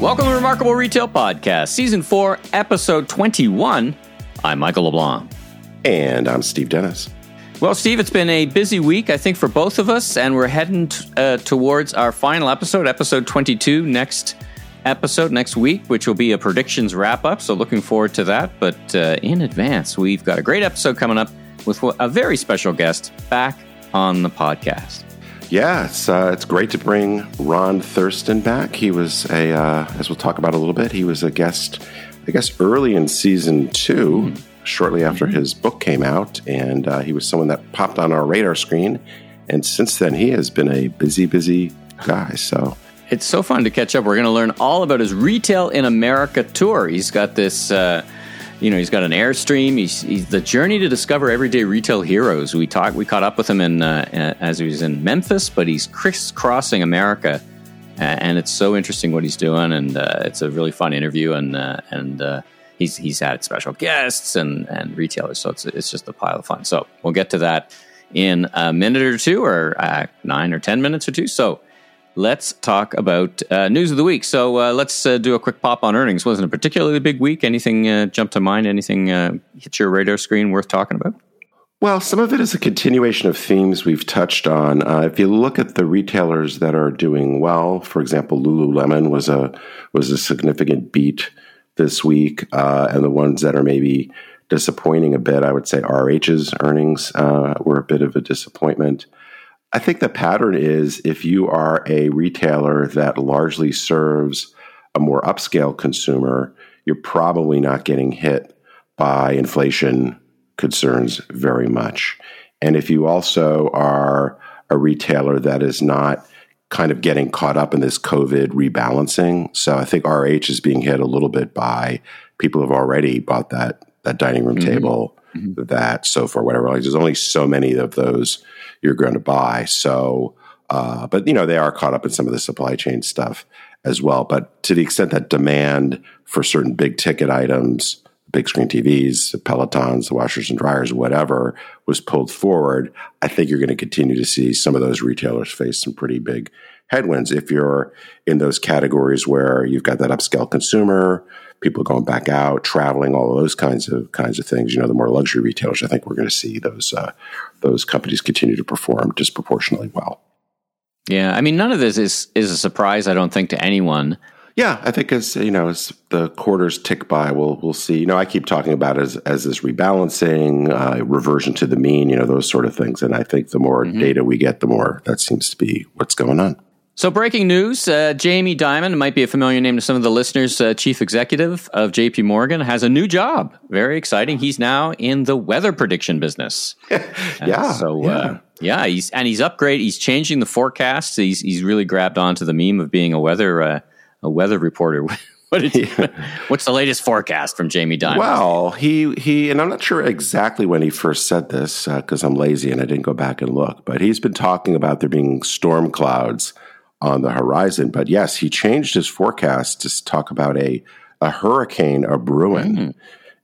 Welcome to Remarkable Retail Podcast, Season 4, Episode 21. I'm Michael LeBlanc. And I'm Steve Dennis. Well, Steve, it's been a busy week, I think, for both of us, and we're heading t- uh, towards our final episode, episode 22, next episode, next week, which will be a predictions wrap up. So, looking forward to that. But uh, in advance, we've got a great episode coming up with a very special guest back on the podcast. Yeah, it's uh, it's great to bring Ron Thurston back. He was a, uh, as we'll talk about a little bit, he was a guest, I guess, early in season 2 mm-hmm. shortly after mm-hmm. his book came out, and uh, he was someone that popped on our radar screen. And since then, he has been a busy, busy guy. So it's so fun to catch up. We're going to learn all about his Retail in America tour. He's got this uh, you know, he's got an airstream. He's, he's, the journey to discover everyday retail heroes. We talked, we caught up with him in uh, as he was in Memphis, but he's crisscrossing America, and it's so interesting what he's doing. And uh, it's a really fun interview, and uh, and uh, he's he's had special guests and and retailers, so it's it's just a pile of fun. So we'll get to that in a minute or two, or uh, nine or ten minutes or two. So let's talk about uh, news of the week. So uh, let's uh, do a quick pop on earnings. Wasn't a particularly big week. Anything uh, jump to mind? Anything uh, hit your radar screen worth talking about? Well, some of it is a continuation of themes we've touched on. Uh, if you look at the retailers that are doing well, for example, Lululemon was a was a significant beat this week, and the ones that are maybe disappointing a bit, I would say RH's earnings were a bit of a disappointment. I think the pattern is if you are a retailer that largely serves a more upscale consumer, you're probably not getting hit by inflation concerns very much. And if you also are a retailer that is not kind of getting caught up in this COVID rebalancing, so I think RH is being hit a little bit by people who've already bought that that dining room mm-hmm. table, mm-hmm. that sofa, whatever. Like, there's only so many of those you're going to buy. So, uh, but you know, they are caught up in some of the supply chain stuff as well. But to the extent that demand for certain big ticket items, big screen TVs, the Pelotons, the washers and dryers, whatever, was pulled forward, I think you're going to continue to see some of those retailers face some pretty big headwinds. If you're in those categories where you've got that upscale consumer, people going back out, traveling, all of those kinds of kinds of things. You know, the more luxury retailers, I think we're going to see those uh, those companies continue to perform disproportionately well. Yeah, I mean, none of this is is a surprise. I don't think to anyone. Yeah, I think as you know, as the quarters tick by, we'll we'll see. You know, I keep talking about as as this rebalancing, uh, reversion to the mean, you know, those sort of things. And I think the more mm-hmm. data we get, the more that seems to be what's going on. So, breaking news uh, Jamie Dimon might be a familiar name to some of the listeners, uh, chief executive of JP Morgan, has a new job. Very exciting. He's now in the weather prediction business. yeah. So, uh, yeah. Uh, yeah, he's and he's upgraded. He's changing the forecasts. He's he's really grabbed onto the meme of being a weather uh, a weather reporter. what did he, what's the latest forecast from Jamie Dimon? Well, he he, and I'm not sure exactly when he first said this because uh, I'm lazy and I didn't go back and look. But he's been talking about there being storm clouds on the horizon. But yes, he changed his forecast to talk about a a hurricane a brewing, mm-hmm.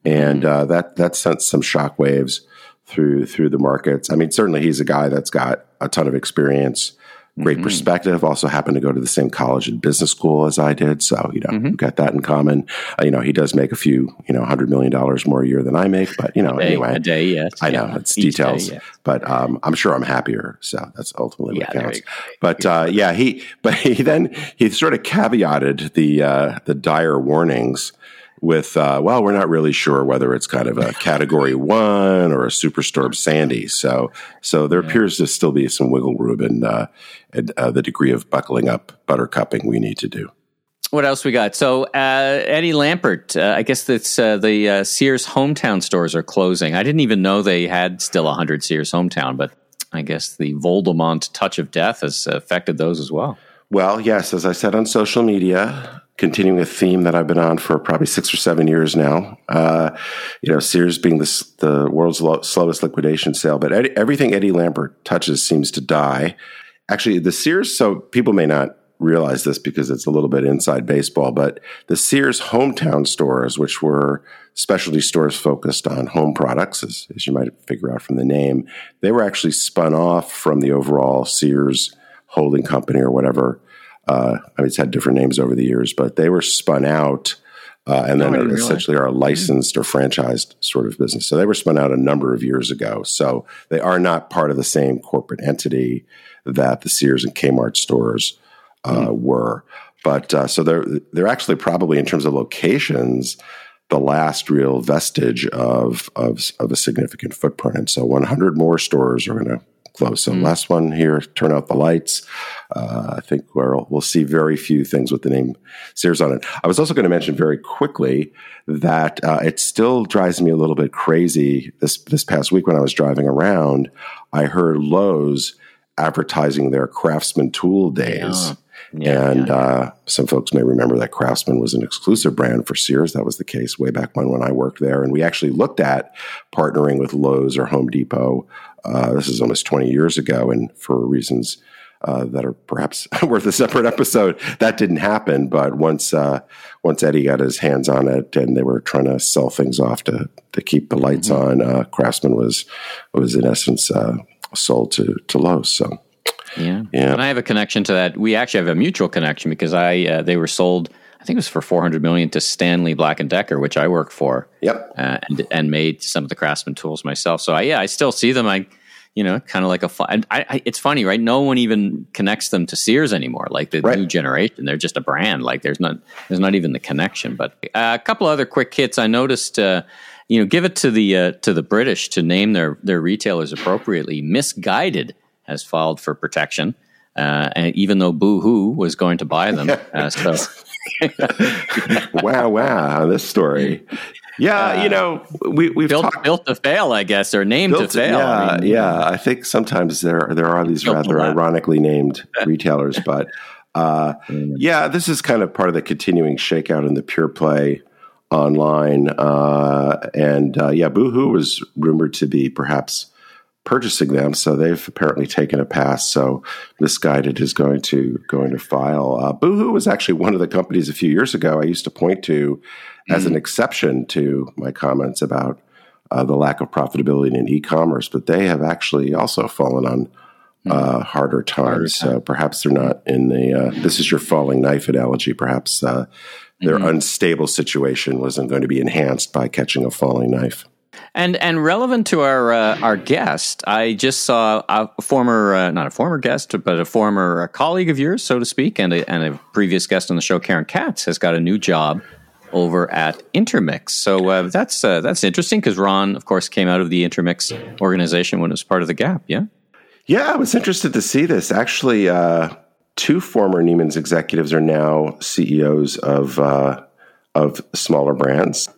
and uh, that that sent some shockwaves through through the markets. I mean, certainly he's a guy that's got a ton of experience great mm-hmm. perspective. Also happened to go to the same college and business school as I did, so you know mm-hmm. we got that in common. Uh, you know, he does make a few, you know, hundred million dollars more a year than I make, but you know, a day, anyway, a day, yes, I know yeah. it's Each details, day, yes. but um, I'm sure I'm happier. So that's ultimately what yeah, counts. But uh, yeah, he but he then he sort of caveated the uh, the dire warnings with, uh, well, we're not really sure whether it's kind of a category one or a superstorm Sandy. So, so there yeah. appears to still be some wiggle room in, uh, in uh, the degree of buckling up, buttercupping we need to do. What else we got? So uh, Eddie Lampert, uh, I guess that's uh, the uh, Sears hometown stores are closing. I didn't even know they had still hundred Sears hometown, but I guess the Voldemort touch of death has affected those as well. Well, yes, as I said on social media, continuing a theme that I've been on for probably six or seven years now. Uh, you know, Sears being the, the world's lo- slowest liquidation sale, but everything Eddie Lampert touches seems to die. Actually, the Sears, so people may not realize this because it's a little bit inside baseball, but the Sears hometown stores, which were specialty stores focused on home products, as, as you might figure out from the name, they were actually spun off from the overall Sears holding company or whatever Uh, I mean, it's had different names over the years, but they were spun out. Uh, and then didn't essentially are a licensed or franchised sort of business. So they were spun out a number of years ago. So they are not part of the same corporate entity that the Sears and Kmart stores uh, were. But uh, so they're they're actually probably in terms of locations the last real vestige of of, of a significant footprint. And so 100 more stores are going to close. So last one here, turn out the lights. Uh, I think we'll, we'll see very few things with the name Sears on it. I was also going to mention very quickly that uh, it still drives me a little bit crazy. This this past week when I was driving around, I heard Lowe's advertising their Craftsman Tool Days. Yeah, and Uh, some folks may remember that Craftsman was an exclusive brand for Sears. That was the case way back when when I worked there. And we actually looked at partnering with Lowe's or Home Depot. Uh, this is almost 20 years ago, and for reasons uh, that are perhaps worth a separate episode, that didn't happen. But once uh, once Eddie got his hands on it, and they were trying to sell things off to to keep the lights on, uh, Craftsman was was in essence uh, sold to to Lowe's. So. Yeah. Yeah. And I have a connection to that. We actually have a mutual connection because I uh, they were sold. I think it was for four hundred million to Stanley Black and Decker, which I work for. Yep. Uh, and and made some of the Craftsman tools myself. So I, yeah, I still see them. I, you know, kind of like a. I, I, it's funny, right? No one even connects them to Sears anymore. Like the Right. new generation, they're just a brand. Like there's not there's not even the connection. But uh, a couple other quick hits. I noticed. Uh, you know, give it to the uh, to the British to name their their retailers appropriately. Missguided has filed for protection, uh, and even though Boohoo was going to buy them, uh, so wow, wow, this story. Yeah, you know, we, we've built talked built to fail, I guess, or named to fail. Yeah, I mean, yeah. I think sometimes there there are these rather ironically named retailers, but uh, Mm. yeah, this is kind of part of the continuing shakeout in the pure play online. Uh, and uh, yeah, Boohoo was rumored to be perhaps purchasing them, so they've apparently taken a pass. So Missguided is going to going to file. Uh, Boohoo was actually one of the companies a few years ago I used to point to as an exception to my comments about uh, the lack of profitability in e-commerce, but they have actually also fallen on uh, harder times. So perhaps they're not in the uh, this is your falling knife analogy. Perhaps uh, their unstable situation wasn't going to be enhanced by catching a falling knife. And and relevant to our uh, our guest, I just saw a former uh, not a former guest, but a former uh, colleague of yours, so to speak, and a, and a previous guest on the show, Karen Katz, has got a new job over at Intermix. So uh, that's uh, that's interesting because Ron, of course, came out of the Intermix organization when it was part of the Gap. Yeah. Yeah, I was interested to see this. Actually, uh, two former Neiman's executives are now CEOs of uh, of smaller brands.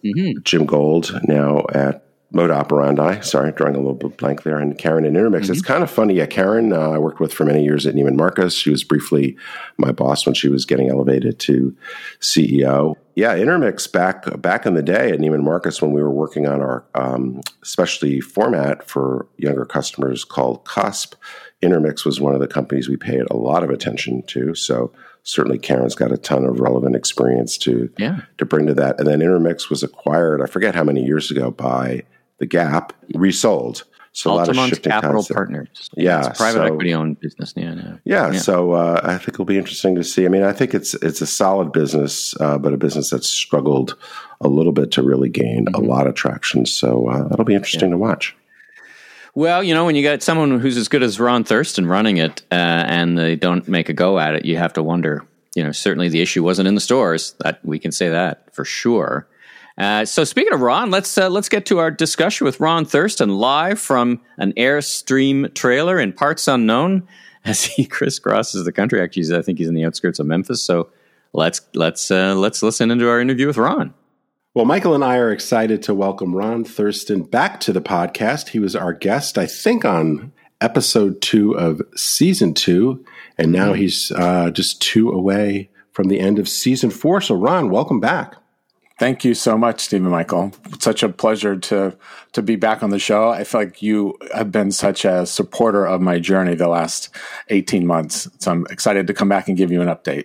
Jim Gold now at Moda Operandi. Sorry, drawing a little bit blank there. And Karen in Intermix. It's kind of funny. Yeah, Karen, uh, I worked with for many years at Neiman Marcus. She was briefly my boss when she was getting elevated to CEO. Yeah, Intermix back back in the day at Neiman Marcus when we were working on our um, specialty format for younger customers called Cusp. Intermix was one of the companies we paid a lot of attention to. So certainly Karen's got a ton of relevant experience to Yeah. to bring to that. And then Intermix was acquired, I forget how many years ago, by the Gap, resold. So a lot of shifting Capital. Partners. Yeah, It's private so- equity owned business. Yeah. yeah. Yeah, Yeah. so uh, I think it'll be interesting to see. I mean, I think it's it's a solid business, uh, but a business that's struggled a little bit to really gain Mm-hmm. a lot of traction. So uh, that'll be interesting to watch. Well, you know, when you got someone who's as good as Ron Thurston running it, uh, and they don't make a go at it, you have to wonder. You know, certainly the issue wasn't in the stores. That we can say that for sure. Uh, so, speaking of Ron, let's uh, let's get to our discussion with Ron Thurston live from an Airstream trailer in parts unknown as he crisscrosses the country. Actually, I think he's in the outskirts of Memphis. So let's let's uh, let's listen into our interview with Ron. Well, Michael and I are excited to welcome Ron Thurston back to the podcast. He was our guest, I think, on episode two of season two, and now he's uh, just two away from the end of season four. So, Ron, welcome back. Thank you so much, Stephen Michael. It's such a pleasure to to be back on the show. I feel like you have been such a supporter of my journey the last 18 months. So I'm excited to come back and give you an update.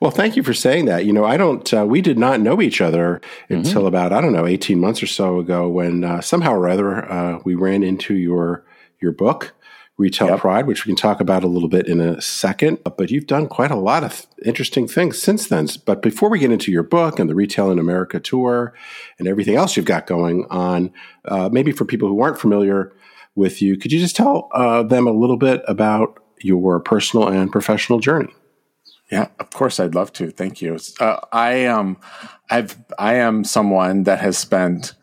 Well, thank you for saying that. You know, I don't, uh, we did not know each other until about, I don't know, 18 months or so ago when uh, somehow or other uh, we ran into your, your book, Retail yep. Pride, which we can talk about a little bit in a second. But you've done quite a lot of interesting things since then. But before we get into your book and the Retail in America tour and everything else you've got going on, uh, maybe for people who aren't familiar with you, could you just tell uh, them a little bit about your personal and professional journey? Yeah, of course, I'd love to. Thank you. Uh, I um, I've I am someone that has spent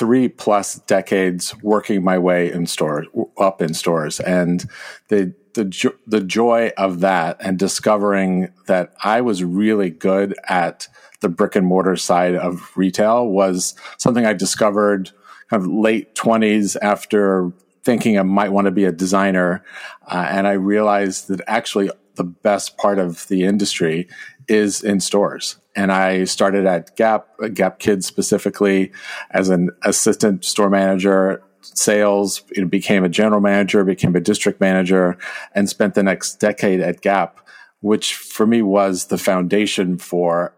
three plus decades working my way in stores, up in stores, and the the jo- the joy of that, and discovering that I was really good at the brick and mortar side of retail was something I discovered kind of late twenties after thinking I might want to be a designer, uh, and I realized that actually the best part of the industry is in stores and I started at Gap, Gap Kids specifically, as an assistant store manager. Sales, became a general manager, became a district manager, and spent the next decade at Gap, which for me was the foundation for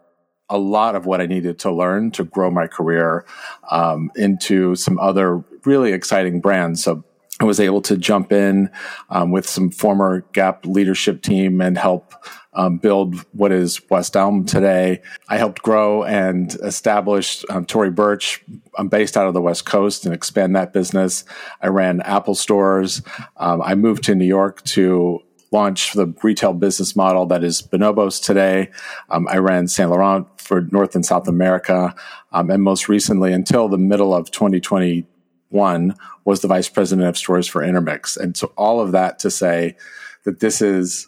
a lot of what I needed to learn to grow my career um, into some other really exciting brands. So I was able to jump in um, with some former Gap leadership team and help um, build what is West Elm today. I helped grow and establish um, Tory Burch. I'm based out of the West Coast and expand that business. I ran Apple stores. Um, I moved to New York to launch the retail business model that is Bonobos today. Um, I ran Saint Laurent for North and South America. Um, and most recently, until the middle of 2021, was the vice president of stores for Intermix. And so all of that to say that this is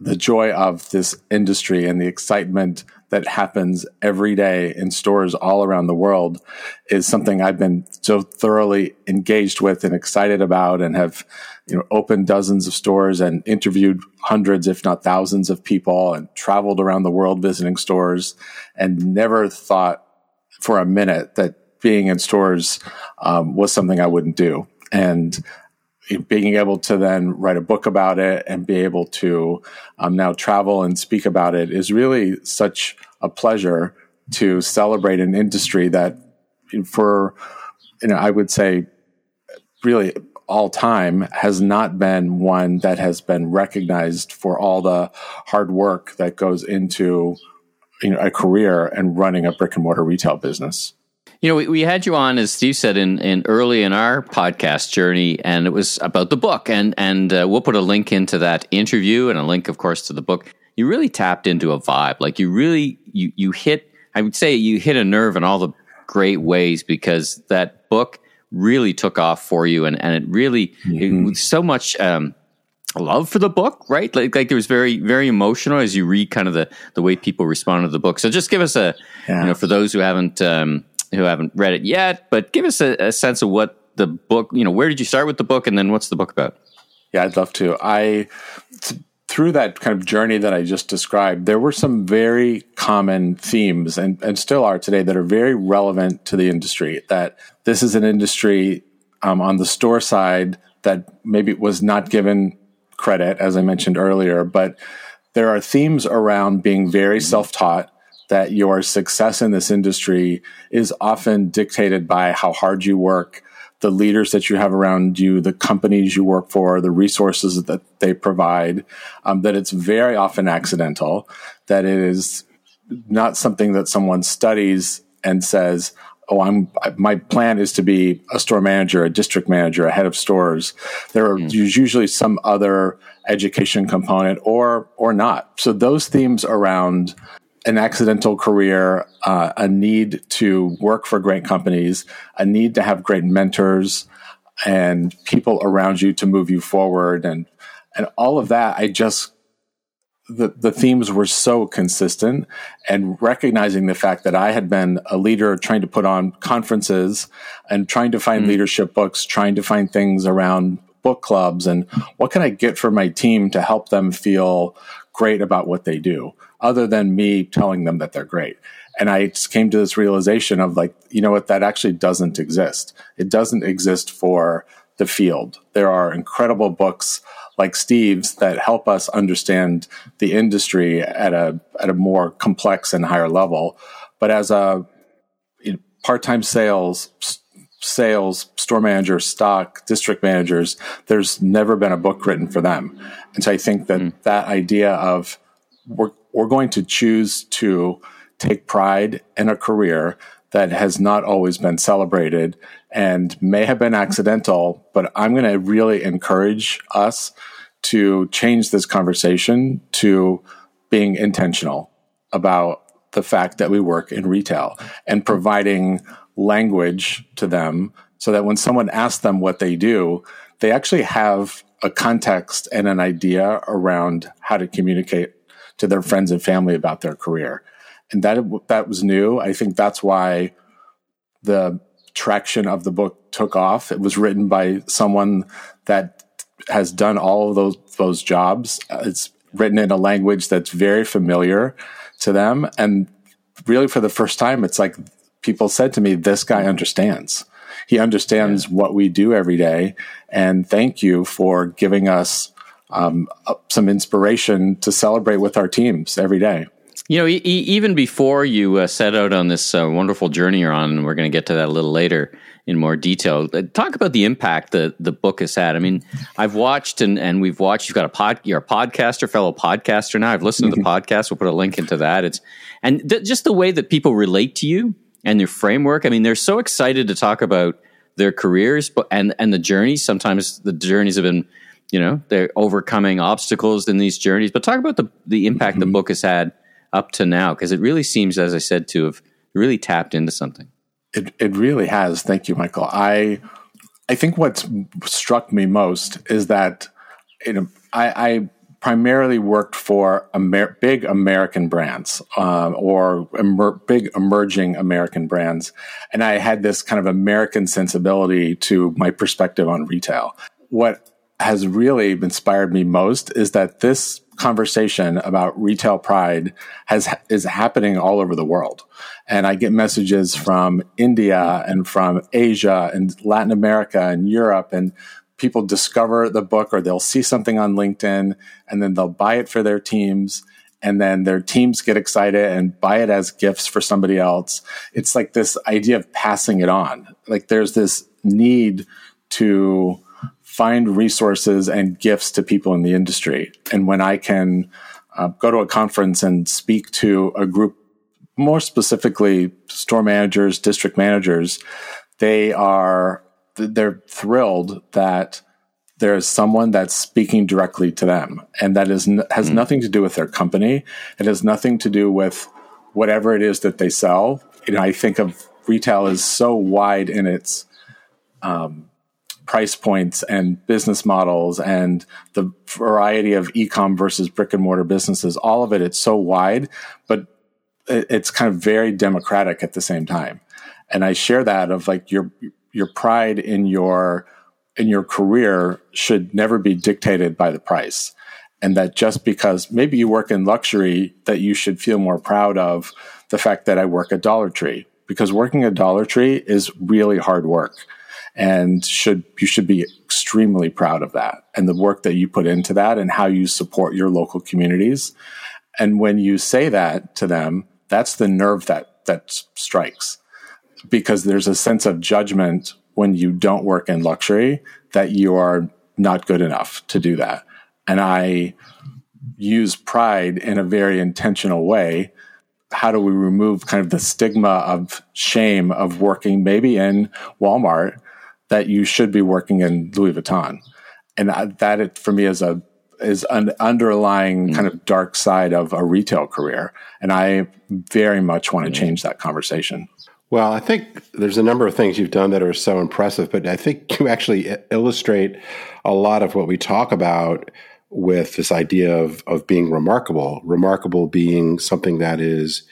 the joy of this industry and the excitement that happens every day in stores all around the world is something I've been so thoroughly engaged with and excited about and have you know opened dozens of stores and interviewed hundreds if not thousands of people and traveled around the world visiting stores and never thought for a minute that being in stores um, was something I wouldn't do. And being able to then write a book about it and be able to um, now travel and speak about it is really such a pleasure to celebrate an industry that for you know i would say really all time has not been one that has been recognized for all the hard work that goes into you know a career and running a brick and mortar retail business you know, we, we had you on, as Steve said, in, in early in our podcast journey, and it was about the book. And and uh, we'll put a link into that interview and a link, of course, to the book. You really tapped into a vibe. Like you really you you hit. I would say you hit a nerve in all the great ways because that book really took off for you, and and it really mm-hmm. it, so much. Um, love for the book, right? Like, like it was very, very emotional as you read kind of the, the way people respond to the book. So just give us a, yeah. you know, for those who haven't, um, who haven't read it yet, but give us a, a sense of what the book, you know, where did you start with the book and then what's the book about? Yeah, I'd love to. I, th- through that kind of journey that I just described, there were some very common themes and, and still are today that are very relevant to the industry. That this is an industry um, on the store side that maybe was not given credit, as I mentioned earlier, but there are themes around being very self taught that your success in this industry is often dictated by how hard you work, the leaders that you have around you, the companies you work for, the resources that they provide, um, that it's very often accidental, that it is not something that someone studies and says, oh, I'm my plan is to be a store manager, a district manager, a head of stores. There are mm. usually some other education component or or not. So those themes around an accidental career, uh, a need to work for great companies, a need to have great mentors and people around you to move you forward and and all of that I just the the themes were so consistent and recognizing the fact that I had been a leader trying to put on conferences and trying to find mm. leadership books, trying to find things around book clubs and what can I get for my team to help them feel great about what they do other than me telling them that they're great. And I just came to this realization of like, you know what, that actually doesn't exist. It doesn't exist for the field. There are incredible books like Steve's that help us understand the industry at a at a more complex and higher level. But as a part-time sales sales, store managers, stock, district managers, there's never been a book written for them. And so I think that mm. that idea of we're, we're going to choose to take pride in a career that has not always been celebrated and may have been accidental, but I'm going to really encourage us to change this conversation to being intentional about the fact that we work in retail and providing language to them so that when someone asks them what they do, they actually have a context and an idea around how to communicate to their friends and family about their career. And that that was new. I think that's why the traction of the book took off. It was written by someone that has done all of those those jobs. It's written in a language that's very familiar to them and really for the first time it's like people said to me, this guy understands. He understands yeah. what we do every day. And thank you for giving us um, some inspiration to celebrate with our teams every day. You know, e- even before you uh, set out on this uh, wonderful journey you're on, and we're going to get to that a little later in more detail. Uh, talk about the impact that the book has had. I mean, I've watched and, and we've watched. You've got a pod, you're a podcaster, fellow podcaster now. I've listened mm-hmm. to the mm-hmm. podcast. We'll put a link into that. It's and th- just the way that people relate to you and their framework. I mean, they're so excited to talk about their careers, but and and the journeys. Sometimes the journeys have been, you know, they're overcoming obstacles in these journeys. But talk about the the impact mm-hmm. the book has had up to now, because it really seems, as I said, to have really tapped into something. It it really has. Thank you, Michael. I I think what's struck me most is that you know I, I primarily worked for Amer- big American brands uh, or emer- big emerging American brands. And I had this kind of American sensibility to my perspective on retail. What has really inspired me most is that this conversation about retail pride has is happening all over the world and i get messages from india and from asia and latin america and europe and people discover the book or they'll see something on LinkedIn and then they'll buy it for their teams and then their teams get excited and buy it as gifts for somebody else. It's like this idea of passing it on. Like there's this need to find resources and gifts to people in the industry. And when I can uh, go to a conference and speak to a group, more specifically store managers, district managers, they are they're thrilled that there's someone that's speaking directly to them. And that is has mm. nothing to do with their company. It has nothing to do with whatever it is that they sell. You know i think of retail as so wide in its um, price points and business models and the variety of e-com versus brick and mortar businesses all of it it's so wide but it's kind of very democratic at the same time. And i share that of like you're your pride in your in your career should never be dictated by the price. And that just because maybe you work in luxury that you should feel more proud of the fact that I work at Dollar Tree. Because working at Dollar Tree is really hard work and should you should be extremely proud of that and the work that you put into that and how you support your local communities. And when you say that to them that's the nerve that that strikes because there's a sense of judgment when you don't work in luxury that you are not good enough to do that. And I use pride in a very intentional way. How do we remove kind of the stigma of shame of working maybe in Walmart that you should be working in Louis Vuitton? And that it, for me is a is an underlying mm. kind of dark side of a retail career. And I very much want to mm. change that conversation. Well, I think there's a number of things you've done that are so impressive, but I think you actually illustrate a lot of what we talk about with this idea of, of being remarkable. Remarkable being something that is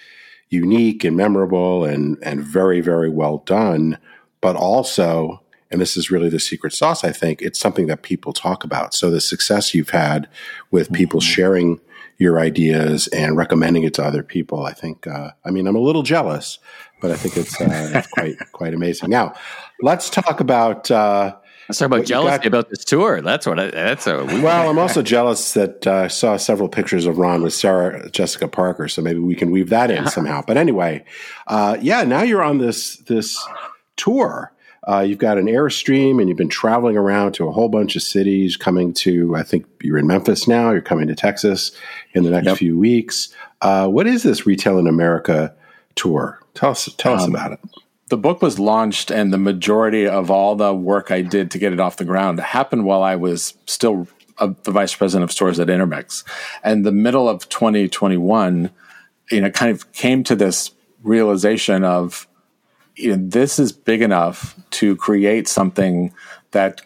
unique and memorable and, and very, very well done, but also, and this is really the secret sauce, I think, it's something that people talk about. So the success you've had with people mm-hmm. sharing your ideas and recommending it to other people, I think, uh, I mean, I'm a little jealous but I think it's, uh, quite quite amazing. Now, let's talk about. Uh, Let's talk about jealousy about this tour. That's what I, that's a well. I'm also jealous that uh, I saw several pictures of Ron with Sarah Jessica Parker, so maybe we can weave that in yeah. somehow. But anyway, uh, yeah, now you're on this this tour. Uh, you've got an Airstream and you've been traveling around to a whole bunch of cities, coming to, I think you're in Memphis now, you're coming to Texas in the next yep. few weeks. Uh, what is this Retail in America tour? Tell us, tell um, us about it. The book was launched, and the majority of all the work I did to get it off the ground happened while I was still the vice president of stores at Intermix. And the middle of 2021, you know, kind of came to this realization of you know, this is big enough to create something that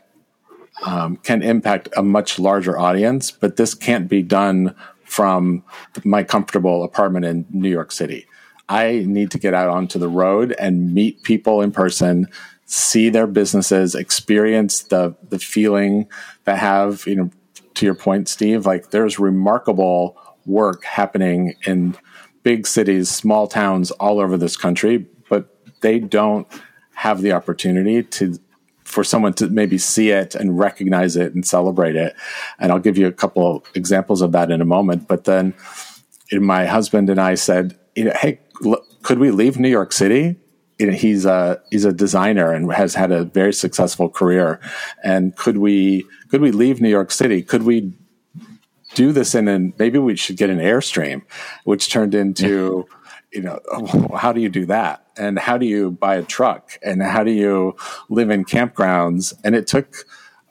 um, can impact a much larger audience, but this can't be done from my comfortable apartment in New York City. I need to get out onto the road and meet people in person, see their businesses, experience the the feeling that have, you know, to your point, Steve, like there's remarkable work happening in big cities, small towns all over this country, but they don't have the opportunity to for someone to maybe see it and recognize it and celebrate it. And I'll give you a couple of examples of that in a moment. But then my husband and I said, you know, hey, could we leave New York City? You know, he's a he's a designer and has had a very successful career. And could we could we leave New York City? Could we do this in an maybe we should get an airstream, which turned into you know how do you do that and how do you buy a truck and how do you live in campgrounds and it took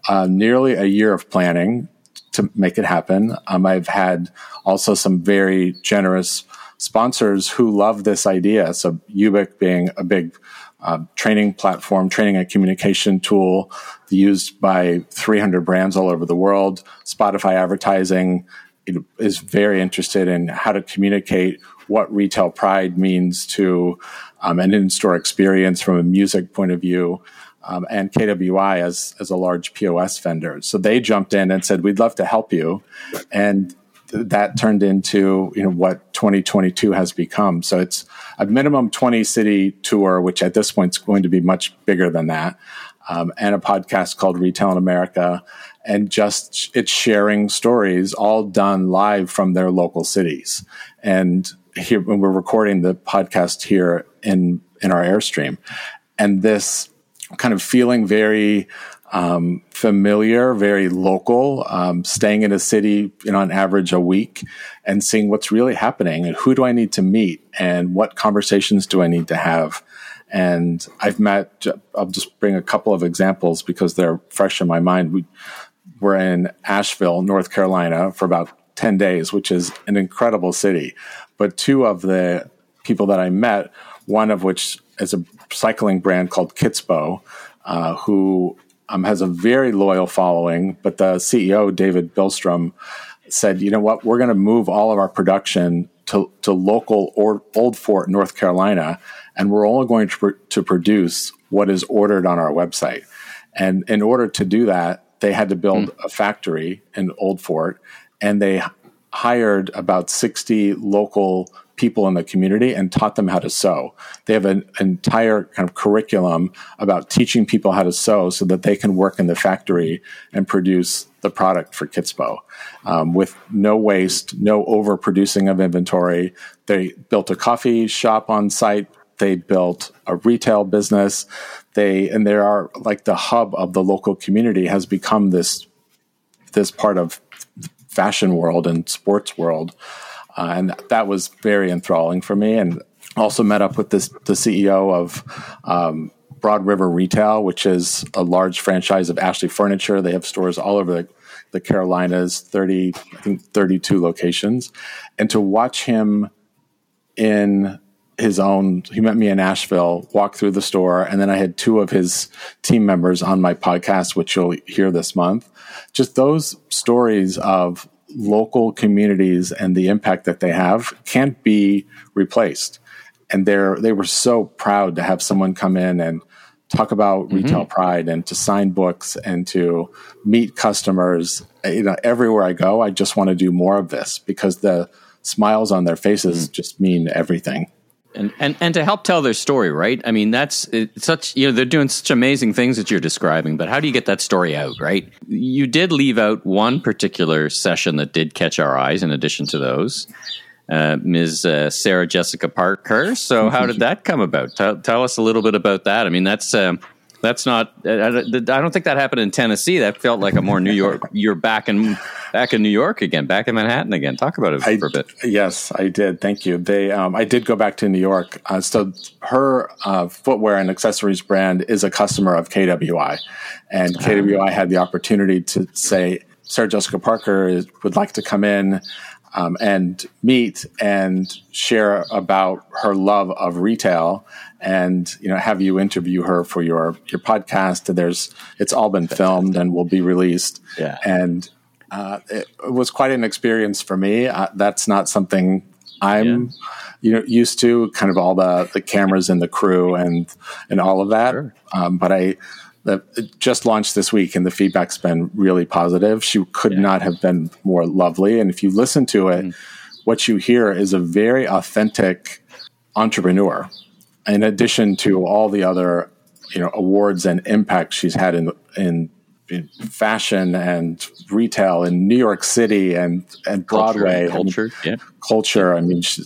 uh, nearly a year of planning to make it happen um, i've had also some very generous sponsors who love this idea so Yoobic being a big uh, training platform, training and communication tool used by 300 brands all over the world. Spotify advertising is very interested in how to communicate what retail pride means to um, an in-store experience from a music point of view. Um, and KWI as as a large POS vendor, so they jumped in and said, "We'd love to help you," and that turned into you know what 2022 has become. So it's a minimum 20 city tour, which at this point is going to be much bigger than that, um, and a podcast called Retail in America, and just it's sharing stories all done live from their local cities. And here when we're recording the podcast here in in our airstream, and this kind of feeling very um, familiar, very local, um, staying in a city, you know, on average a week and seeing what's really happening and who do I need to meet and what conversations do I need to have. And I've met, I'll just bring a couple of examples because they're fresh in my mind. We were in Asheville, North Carolina for about 10 days, which is an incredible city. But two of the people that I met, one of which is a cycling brand called Kitsbow, uh, who um, has a very loyal following, but the CEO, David Billstrom, said, you know what, we're going to move all of our production to, to local or Old Fort, North Carolina, and we're only going to, pr- to produce what is ordered on our website. And in order to do that, they had to build mm. a factory in Old Fort, and they hired about 60 local people in the community and taught them how to sew. They have an entire kind of curriculum about teaching people how to sew so that they can work in the factory and produce the product for Kitsbow um, with no waste, no overproducing of inventory. They built a coffee shop on site. They built a retail business. They and they are like the hub of the local community has become this this part of fashion world and sports world. Uh, and that was very enthralling for me. And also met up with this, the CEO of um, Broad River Retail, which is a large franchise of Ashley Furniture. They have stores all over the, the Carolinas, 30, I think 32 locations. And to watch him in his own, he met me in Asheville, walk through the store, and then I had two of his team members on my podcast, which you'll hear this month. Just those stories of local communities and the impact that they have can't be replaced. And they're they were so proud to have someone come in and talk about mm-hmm. retail pride and to sign books and to meet customers. You know, everywhere I go, I just want to do more of this because the smiles on their faces mm-hmm. just mean everything and, and and to help tell their story, right? I mean, that's such you know they're doing such amazing things that you're describing, but how do you get that story out, right? You did leave out one particular session that did catch our eyes. In addition to those, uh, Ms. Uh, Sarah Jessica Parker. So, how did that come about? Tell, tell, us a little bit about that. I mean, that's uh, That's not. I don't think that happened in Tennessee. That felt like a more New York. You're back in back in New York again, back in Manhattan again. Talk about it I, for a bit. Yes, I did. Thank you. They, um, I did go back to New York. Uh, so her uh, footwear and accessories brand is a customer of KWI, and KWI had the opportunity to say Sarah Jessica Parker would like to come in um, and meet and share about her love of retail and you know have you interview her for your your podcast. There's it's all been filmed and will be released. Yeah. And uh, it, it, was quite an experience for me. Uh, that's not something i'm yeah. you know used to kind of all the the cameras and the crew and and all of that. Sure. um, but i that just launched this week and the feedback's been really positive. She could yeah. not have been more lovely. And if you listen to it, mm. what you hear is a very authentic entrepreneur. In addition to all the other, you know, awards and impact she's had in in, in fashion and retail in New York City and and Broadway culture, culture, yeah. culture. I mean, she,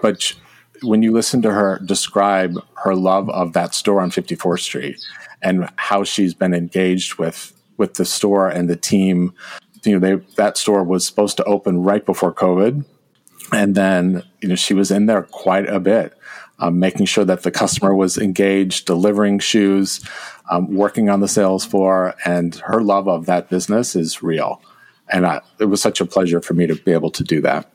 but she, when you listen to her describe her love of that store on 54th Street and how she's been engaged with with the store and the team. You know, they, that store was supposed to open right before COVID, and then you know she was in there quite a bit, um, making sure that the customer was engaged, delivering shoes, um, working on the sales floor, and her love of that business is real. And I, it was such a pleasure for me to be able to do that.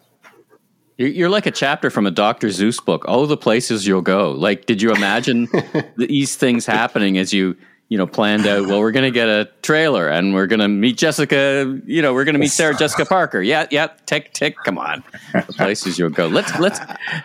You're like a chapter from a Dr. Seuss book. Oh, the places you'll go. Like, did you imagine these things happening as you you know, planned out, well, we're going to get a trailer and we're going to meet Jessica, you know, we're going to meet Sarah Jessica Parker. Yeah, yeah, tick, tick, come on. The places you'll go. Let's, let's.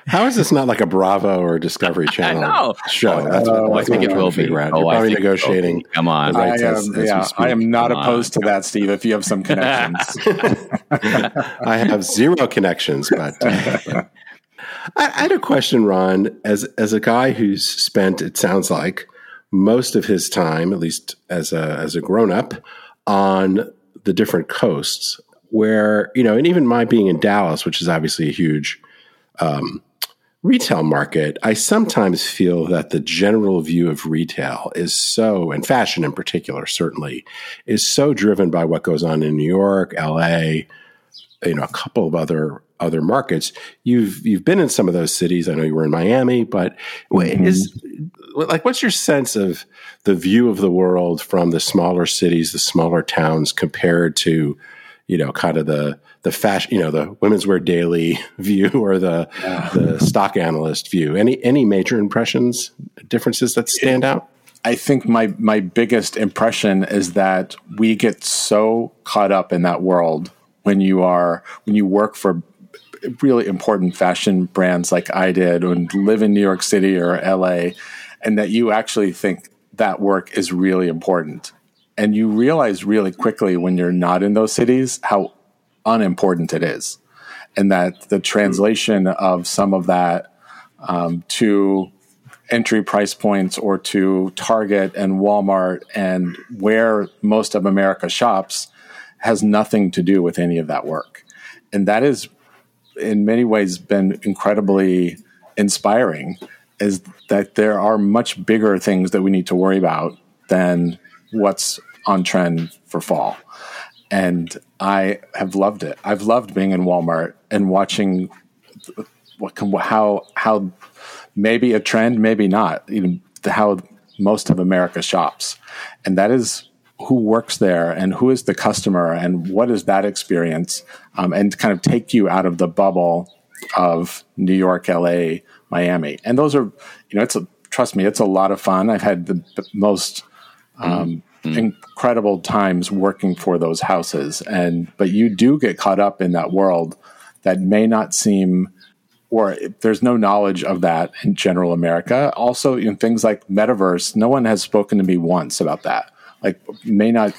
How is this not like a Bravo or Discovery Channel show? That's what, oh, I think it will be. Around. You're oh, probably negotiating. Come on. I am, as, as yeah, I am not come opposed on. to that, Steve, if you have some connections. I have zero connections, but. Uh, I, I had a question, Ron, as as a guy who's spent, it sounds like, most of his time, at least as a as a grown up, on the different coasts. Where you know, and even my being in Dallas, which is obviously a huge um, retail market, I sometimes feel that the general view of retail is so, and fashion in particular, certainly, is so driven by what goes on in New York, L.A., you know, a couple of other other markets. You've you've been in some of those cities. I know you were in Miami, but mm-hmm. is like what's your sense of the view of the world from the smaller cities, the smaller towns compared to, you know, kind of the the fashion, you know, the women's wear daily view or the yeah. the stock analyst view? Any any major impressions, differences that stand out? I think my my biggest impression is that we get so caught up in that world when you are when you work for really important fashion brands like I did and live in New York City or LA and that you actually think that work is really important. And you realize really quickly when you're not in those cities how unimportant it is. And that the translation of some of that um, to entry price points or to Target and Walmart and where most of America shops has nothing to do with any of that work. And that is in many ways been incredibly inspiring is that there are much bigger things that we need to worry about than what's on trend for fall. And I have loved it. I've loved being in Walmart and watching what can, how how maybe a trend, maybe not, even how most of America shops, and that is who works there and who is the customer and what is that experience, um, and kind of take you out of the bubble of New York, LA, Miami. And those are, you know, it's a, trust me, it's a lot of fun. I've had the most um, mm-hmm. incredible times working for those houses. And, but you do get caught up in that world that may not seem, or there's no knowledge of that in general America. Also, in things like metaverse, no one has spoken to me once about that. Like, may not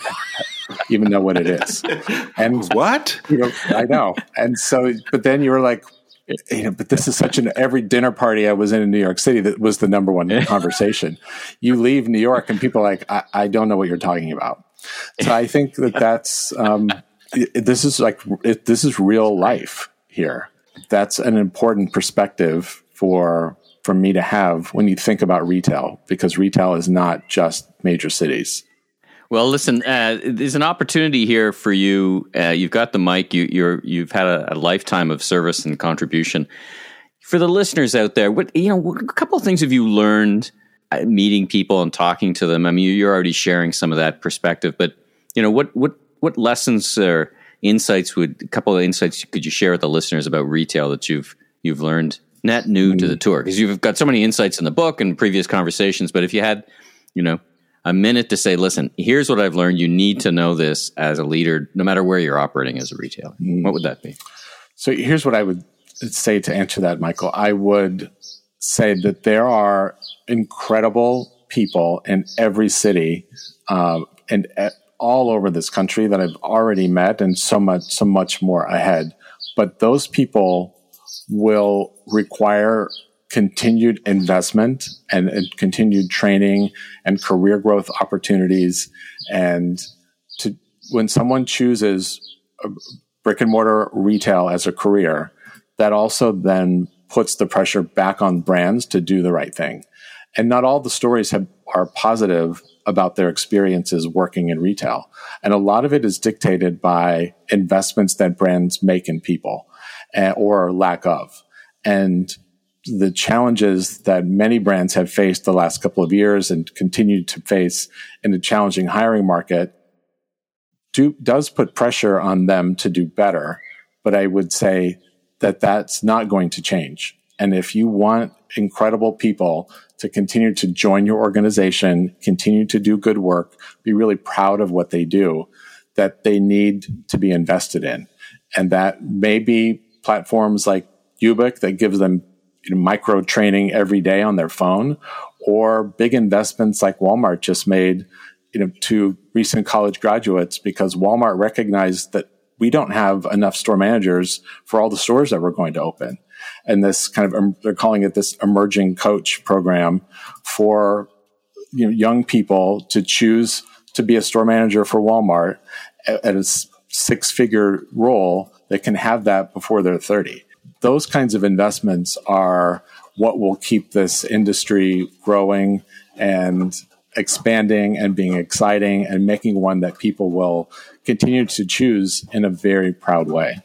even know what it is. And what? You know, I know. And so, but then you were like, you know, but this is such an every dinner party I was in in New York City that was the number one conversation. You leave New York and people are like, I, I, don't know what you're talking about. So I think that that's um, it, this is like it, this is real life here. That's an important perspective for for me to have when you think about retail because retail is not just major cities. Well, listen, uh, there's an opportunity here for you. Uh, you've got the mic. You, you're you've had a, a, lifetime of service and contribution. For the listeners out there, what you know, a couple of things have you learned uh, meeting people and talking to them? I mean, you're already sharing some of that perspective, but you know, what what what lessons or insights would a couple of insights could you share with the listeners about retail that you've you've learned net new mm-hmm. to the tour? Because you've got so many insights in the book and previous conversations, but if you had, you know, a minute to say, listen, here's what I've learned. You need to know this as a leader, no matter where you're operating as a retailer. What would that be? So here's what I would say to answer that, Michael. I would say that there are incredible people in every city um, and uh, all over this country that I've already met, and so much, so much more ahead. But those people will require continued investment and, and, continued training and career growth opportunities. And to, when someone chooses brick and mortar retail as a career, that also then puts the pressure back on brands to do the right thing. And not all the stories have, are positive about their experiences working in retail. And a lot of it is dictated by investments that brands make in people uh, or lack of. And the challenges that many brands have faced the last couple of years and continue to face in a challenging hiring market do, does put pressure on them to do better. But I would say that that's not going to change. And if you want incredible people to continue to join your organization, continue to do good work, be really proud of what they do, that they need to be invested in. And that may be platforms like Yoobic that gives them you know, micro training every day on their phone or big investments like Walmart just made, you know, to recent college graduates because Walmart recognized that we don't have enough store managers for all the stores that we're going to open. And this kind of, um, they're calling it this emerging coach program for, you know, young people to choose to be a store manager for Walmart at a six figure role that can have that before they're 30 those kinds of investments are what will keep this industry growing and expanding and being exciting and making one that people will continue to choose in a very proud way.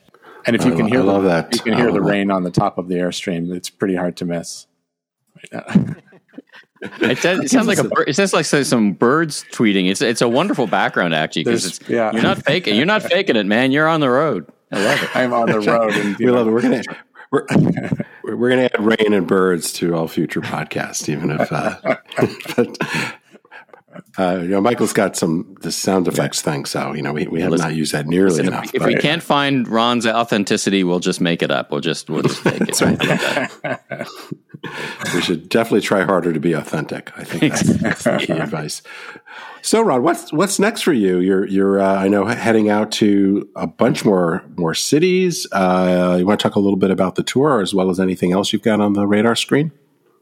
And if you can hear, the, that. you can hear the rain on the top of the airstream. It's pretty hard to miss. it, does, it sounds like a. It sounds like some birds tweeting. It's it's a wonderful background actually because yeah. you're not faking. You're not faking it, man. You're on the road. I love it. I'm on the road. And, we love it. We're gonna we're, we're going to add rain and birds to all future podcasts, even if. Uh, but, uh, you know, Michael's got some the sound effects yeah. thing, so you know we, we have Listen, not used that nearly Listen, enough. If, if we can't find Ron's authenticity, we'll just make it up. We'll just we'll just fake it. right. we should definitely try harder to be authentic. I think that's, that's the key advice. So, Ron, what's what's next for you? You're you're uh, I know heading out to a bunch more more cities. Uh, you want to talk a little bit about the tour as well as anything else you've got on the radar screen?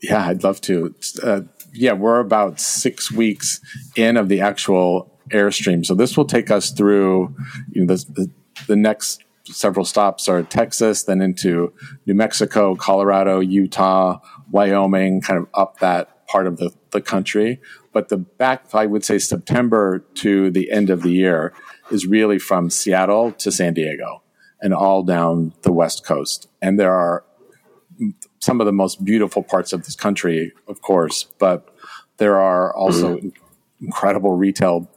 Yeah, I'd love to. Uh, yeah, we're about six weeks in of the actual airstream, so this will take us through you know the, the, next several stops are Texas, then into New Mexico, Colorado, Utah, Wyoming, kind of up that part of the, the country. But the back, I would say September to the end of the year is really from Seattle to San Diego and all down the West Coast. And there are some of the most beautiful parts of this country, of course, but there are also mm-hmm. incredible retail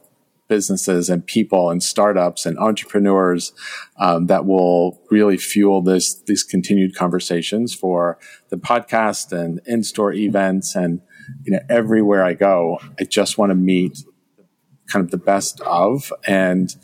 businesses and people and startups and entrepreneurs um, that will really fuel this these continued conversations for the podcast and in-store events and you know everywhere I go I just want to meet kind of the best of and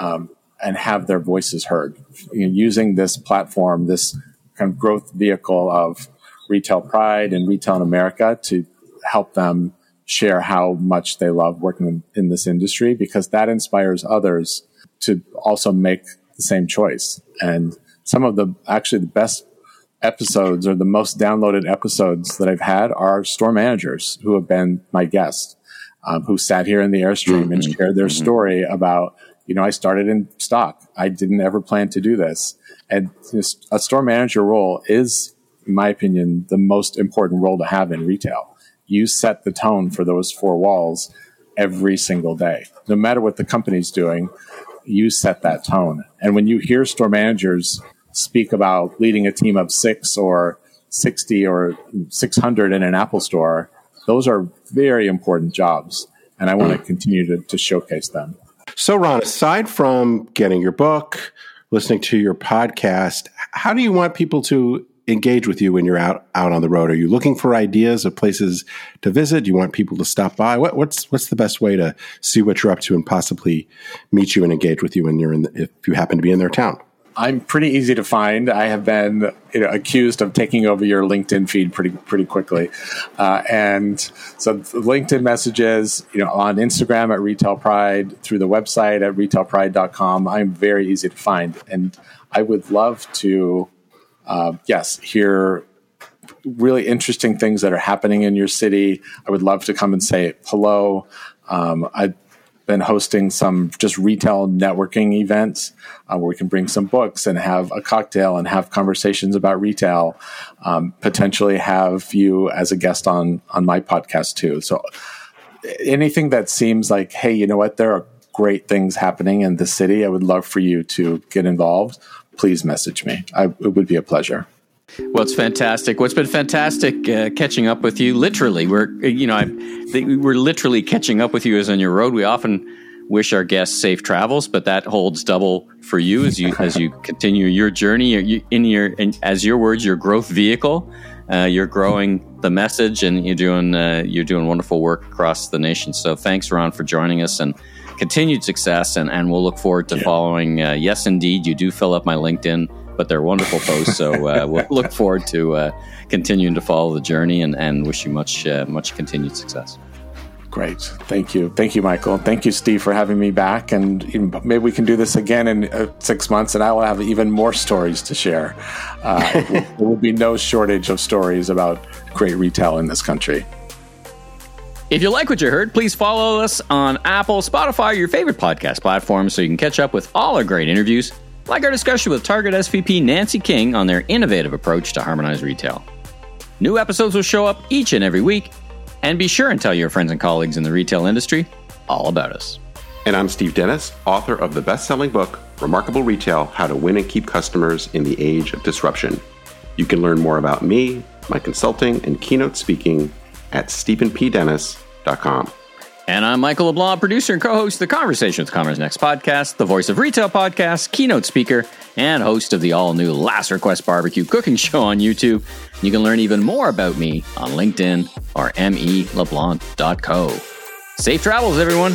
um, and have their voices heard you know, using this platform this kind of growth vehicle of retail pride and retail in America to help them share how much they love working in, in this industry because that inspires others to also make the same choice. And some of the actually the best episodes or the most downloaded episodes that I've had are store managers who have been my guests, um, who sat here in the Airstream mm-hmm. and shared their mm-hmm. story about, you know, I started in stock. I didn't ever plan to do this. And a store manager role is in my opinion, the most important role to have in retail. You set the tone for those four walls every single day. No matter what the company's doing, you set that tone. And when you hear store managers speak about leading a team of six or 60 or 600 in an Apple store, those are very important jobs. And I want to mm. continue to, to showcase them. So, Ron, aside from getting your book, listening to your podcast, how do you want people to engage with you when you're out out on the road? Are you looking for ideas of places to visit? Do you want people to stop by? What, what's what's the best way to see what you're up to and possibly meet you and engage with you when you're in the, if you happen to be in their town? I'm pretty easy to find. I have been you know, accused of taking over your LinkedIn feed pretty pretty quickly, uh, and so LinkedIn messages, you know, on Instagram at Retail Pride, through the website at retailpride.com. I'm very easy to find, and I would love to, uh, yes, hear really interesting things that are happening in your city. I would love to come and say hello. Um, I been hosting some just retail networking events uh, where we can bring some books and have a cocktail and have conversations about retail. Um, potentially have you as a guest on on my podcast too. So anything that seems like, hey, you know what, there are great things happening in the city. I would love for you to get involved. Please message me. I, it would be a pleasure. Well, it's fantastic. What's been fantastic uh, catching up with you. Literally, we're you know We're literally catching up with you as on your road. We often wish our guests safe travels, but that holds double for you as you as you continue your journey in your in, as your words, your growth vehicle. Uh, you're growing the message, and you're doing uh, you're doing wonderful work across the nation. So thanks, Ron, for joining us, and continued success. And, and we'll look forward to yeah. following. Uh, yes, indeed, you do fill up my LinkedIn but they're wonderful posts. So uh, we'll look forward to uh, continuing to follow the journey and, and wish you much uh, much continued success. Great, thank you, thank you, Michael. Thank you, Steve, for having me back. And maybe we can do this again in uh, six months, and I will have even more stories to share. Uh, there will be no shortage of stories about great retail in this country. If you like what you heard, please follow us on Apple, Spotify, your favorite podcast platform, so you can catch up with all our great interviews like our discussion with Target SVP Nancy King on their innovative approach to harmonized retail. New episodes will show up each and every week, and be sure and tell your friends and colleagues in the retail industry all about us. And I'm Steve Dennis, author of the best selling book, Remarkable Retail How to Win and Keep Customers in the Age of Disruption. You can learn more about me, my consulting, and keynote speaking at stephenpdennis.com. And I'm Michael LeBlanc, producer and co host of the Conversation with Commerce Next podcast, the voice of retail podcast, keynote speaker, and host of the all new Last Request Barbecue cooking show on YouTube. You can learn even more about me on LinkedIn or meleblanc.co. Safe travels, everyone.